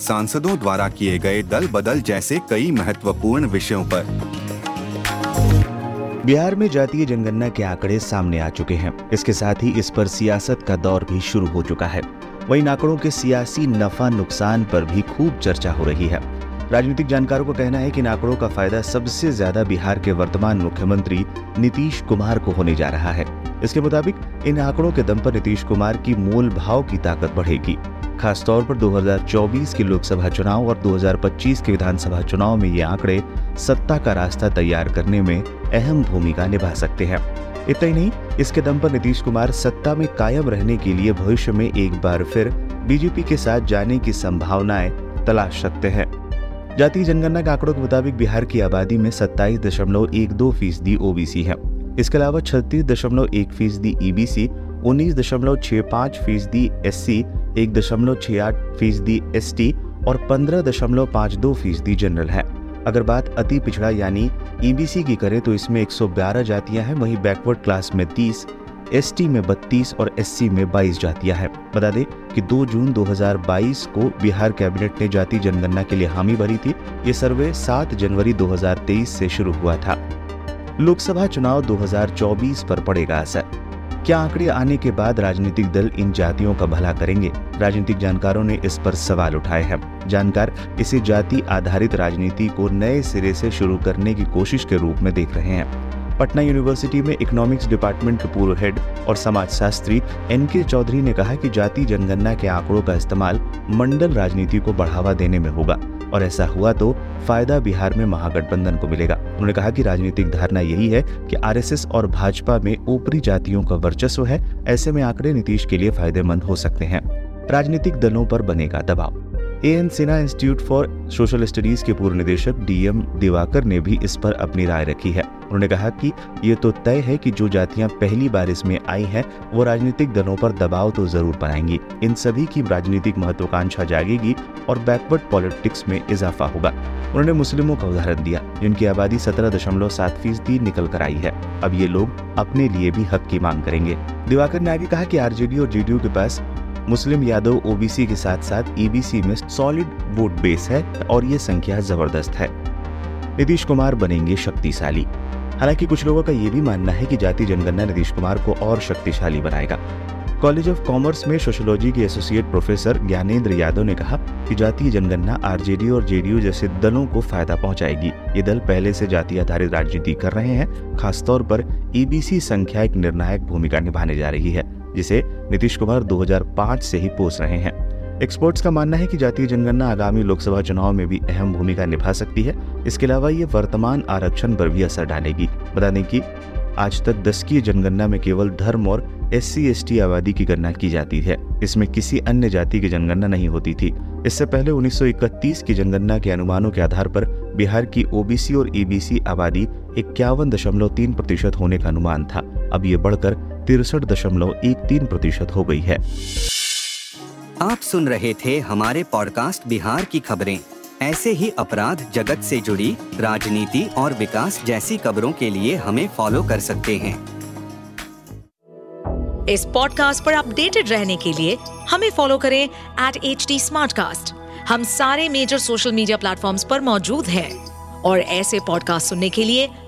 सांसदों द्वारा किए गए दल बदल जैसे कई महत्वपूर्ण विषयों पर। बिहार में जातीय जनगणना के आंकड़े सामने आ चुके हैं। इसके साथ ही इस पर सियासत का दौर भी शुरू हो चुका है। वहीं आंकड़ों के सियासी नफा नुकसान पर भी खूब चर्चा हो रही है। राजनीतिक जानकारों का कहना है कि इन आंकड़ों का फ़ायदा सबसे ज़्यादा बिहार के वर्तमान मुख्यमंत्री नीतीश कुमार को होने जा रहा है। इसके मुताबिक, इन आंकड़ों के दम पर नीतीश कुमार की मूल भाव की ताकत बढ़ेगी। खासतौर पर 2024 के लोकसभा चुनाव और 2025 के विधानसभा चुनाव में ये आंकड़े सत्ता का रास्ता तैयार करने में अहम भूमिका निभा सकते हैं। इतना ही नहीं, इसके दम पर नीतीश कुमार सत्ता में कायम रहने के लिए भविष्य में एक बार फिर बीजेपी के साथ जाने की संभावनाएँ तलाश सकते हैं। जातीय जनगणना के आंकड़ों के मुताबिक बिहार की आबादी में सत्ताईस दशमलव एक दो फ़ीसदी ओबीसी है। इसके अलावा छत्तीस दशमलव एक फ़ीसदी ईबीसी उन्नीस दशमलव छह पाँच फ़ीसदी एस सी एक दशमलव छह आठ फ़ीसदी एस टी और पंद्रह दशमलव पाँच दो फ़ीसदी जनरल है। अगर बात अति पिछड़ा यानी ईबीसी की करें तो इसमें 112 जातियाँ हैं, वहीं बैकवर्ड क्लास में 30 एसटी में 32 और एससी में 22 जातियाँ हैं। बता दें कि 2 जून 2022 को बिहार कैबिनेट ने जाति जनगणना के लिए हामी भरी थी। ये सर्वे 7 जनवरी 2023 से शुरू हुआ था। लोकसभा चुनाव 2024 पर पड़ेगा असर। क्या आंकड़े आने के बाद राजनीतिक दल इन जातियों का भला करेंगे? राजनीतिक जानकारों ने इस पर सवाल उठाए हैं। जानकार इसे जाति आधारित राजनीति को नए सिरे से शुरू करने की कोशिश के रूप में देख रहे हैं। पटना यूनिवर्सिटी में इकोनॉमिक्स डिपार्टमेंट के पूर्व हेड और समाजशास्त्री एन के चौधरी ने कहा कि जाति जनगणना के आंकड़ों का इस्तेमाल मंडल राजनीति को बढ़ावा देने में होगा और ऐसा हुआ तो फ़ायदा बिहार में महागठबंधन को मिलेगा। उन्होंने कहा कि राजनीतिक धारणा यही है कि आरएसएस और भाजपा में ऊपरी जातियों का वर्चस्व है, ऐसे में आंकड़े नीतीश के लिए फ़ायदेमंद हो सकते हैं। राजनीतिक दलों पर बनेगा दबाव। A N Sinha institute for social studies के पूर्व निदेशक डीएम दिवाकर ने भी इस पर अपनी राय रखी है। उन्होंने कहा कि ये तो तय है कि जो जातियाँ पहली बार इसमें आई हैं, वो राजनीतिक दलों पर दबाव तो ज़रूर बनाएँगी। इन सभी की राजनीतिक महत्वाकांक्षा जागेगी और बैकवर्ड पॉलिटिक्स में इजाफा होगा। उन्होंने मुस्लिमों का उदाहरण दिया, जिनकी आबादी सत्रह दशमलव सात फ़ीसदी निकल कर आई है। अब ये लोग अपने लिए भी हक की मांग करेंगे। दिवाकर ने आगे कहा कि आरजेडी और जेडीयू के पास मुस्लिम यादव ओबीसी के साथ साथ ईबीसी में सॉलिड वोट बेस है और ये संख्या ज़बरदस्त है। नीतीश कुमार बनेंगे शक्तिशाली। हालाँकि कुछ लोगों का ये भी मानना है कि जाति जनगणना नीतीश कुमार को और शक्तिशाली बनाएगा। कॉलेज ऑफ़ कॉमर्स में सोशोलॉजी के एसोसिएट प्रोफेसर ज्ञानेंद्र यादव ने कहा कि जातीय जनगणना आरजेडी और जेडीयू जैसे दलों को फ़ायदा पहुंचाएगी। ये दल पहले से जाति आधारित राजनीति कर रहे हैं, खासतौर पर ईबीसी संख्या एक निर्णायक भूमिका निभाने जा रही है। जिसे नीतीश कुमार 2005 से ही पोस रहे हैं। एक्सपर्ट्स का मानना है कि जातीय जनगणना आगामी लोकसभा चुनाव में भी अहम भूमिका निभा सकती है। इसके अलावा ये वर्तमान आरक्षण पर भी असर डालेगी। बता दें कि आज तक दस की जनगणना में केवल धर्म और एस सी आबादी की गणना की जाती है। इसमें किसी अन्य जाति की जनगणना नहीं होती थी। इससे पहले 1931 की जनगणना के अनुमानों के आधार पर बिहार की ओबीसी और ईबीसी आबादी इक्यावन दशमलव तीन प्रतिशत होने का अनुमान था। अब ये बढ़कर तिरसठ दशमलव एक तीन प्रतिशत हो गई है। आप सुन रहे थे हमारे पॉडकास्ट बिहार की खबरें। ऐसे ही अपराध जगत से जुड़ी राजनीति और विकास जैसी खबरों के लिए हमें फॉलो कर सकते हैं। इस पॉडकास्ट पर अपडेटेड रहने के लिए हमें फॉलो करें एट एच डी हम सारे मेजर सोशल मीडिया प्लेटफॉर्म पर मौजूद हैं। और ऐसे पॉडकास्ट सुनने के लिए